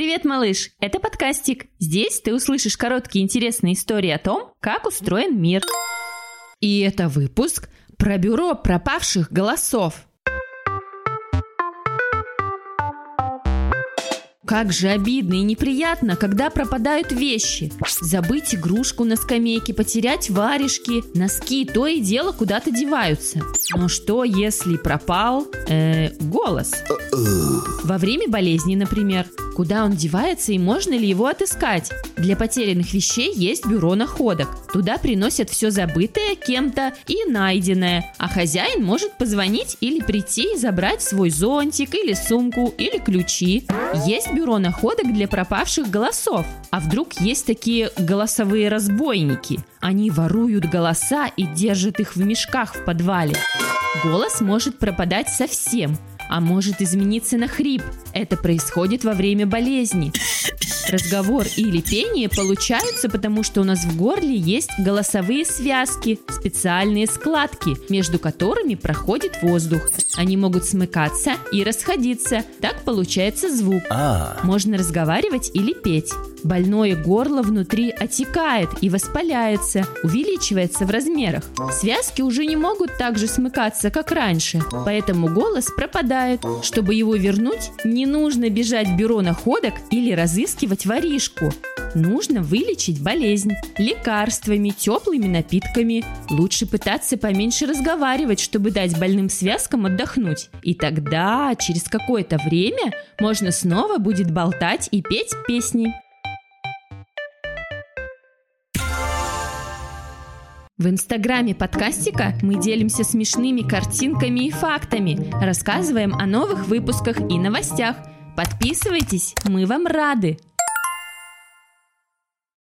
Привет, малыш! Это подкастик. Здесь ты услышишь короткие интересные истории о том, как устроен мир. И это выпуск про бюро пропавших голосов. Как же обидно и неприятно, когда пропадают вещи. Забыть игрушку на скамейке, потерять варежки, носки, то и дело куда-то деваются. Но что, если пропал э, голос? Во время болезни, например. Куда он девается и можно ли его отыскать? Для потерянных вещей есть бюро находок. Туда приносят все забытое кем-то и найденное, а хозяин может позвонить или прийти и забрать свой зонтик или сумку или ключи. Есть бюро находок для пропавших голосов. А вдруг есть такие голосовые разбойники? Они воруют голоса и держат их в мешках в подвале. Голос может пропадать совсем, а может измениться на хрип. Это происходит во время болезни. Разговор или пение получаются, потому что у нас в горле есть голосовые связки, специальные складки, между которыми проходит воздух. Они могут смыкаться и расходиться. Так получается звук. Можно разговаривать или петь. Больное горло внутри отекает и воспаляется, увеличивается в размерах. Связки уже не могут так же смыкаться, как раньше, поэтому голос пропадает. Чтобы его вернуть, не нужно бежать в бюро находок или разыскивать воришку. Нужно вылечить болезнь лекарствами, теплыми напитками. Лучше пытаться поменьше разговаривать, чтобы дать больным связкам отдохнуть. И тогда, через какое-то время, можно снова будет болтать и петь песни. В инстаграме подкастика мы делимся смешными картинками и фактами, рассказываем о новых выпусках и новостях. Подписывайтесь, мы вам рады!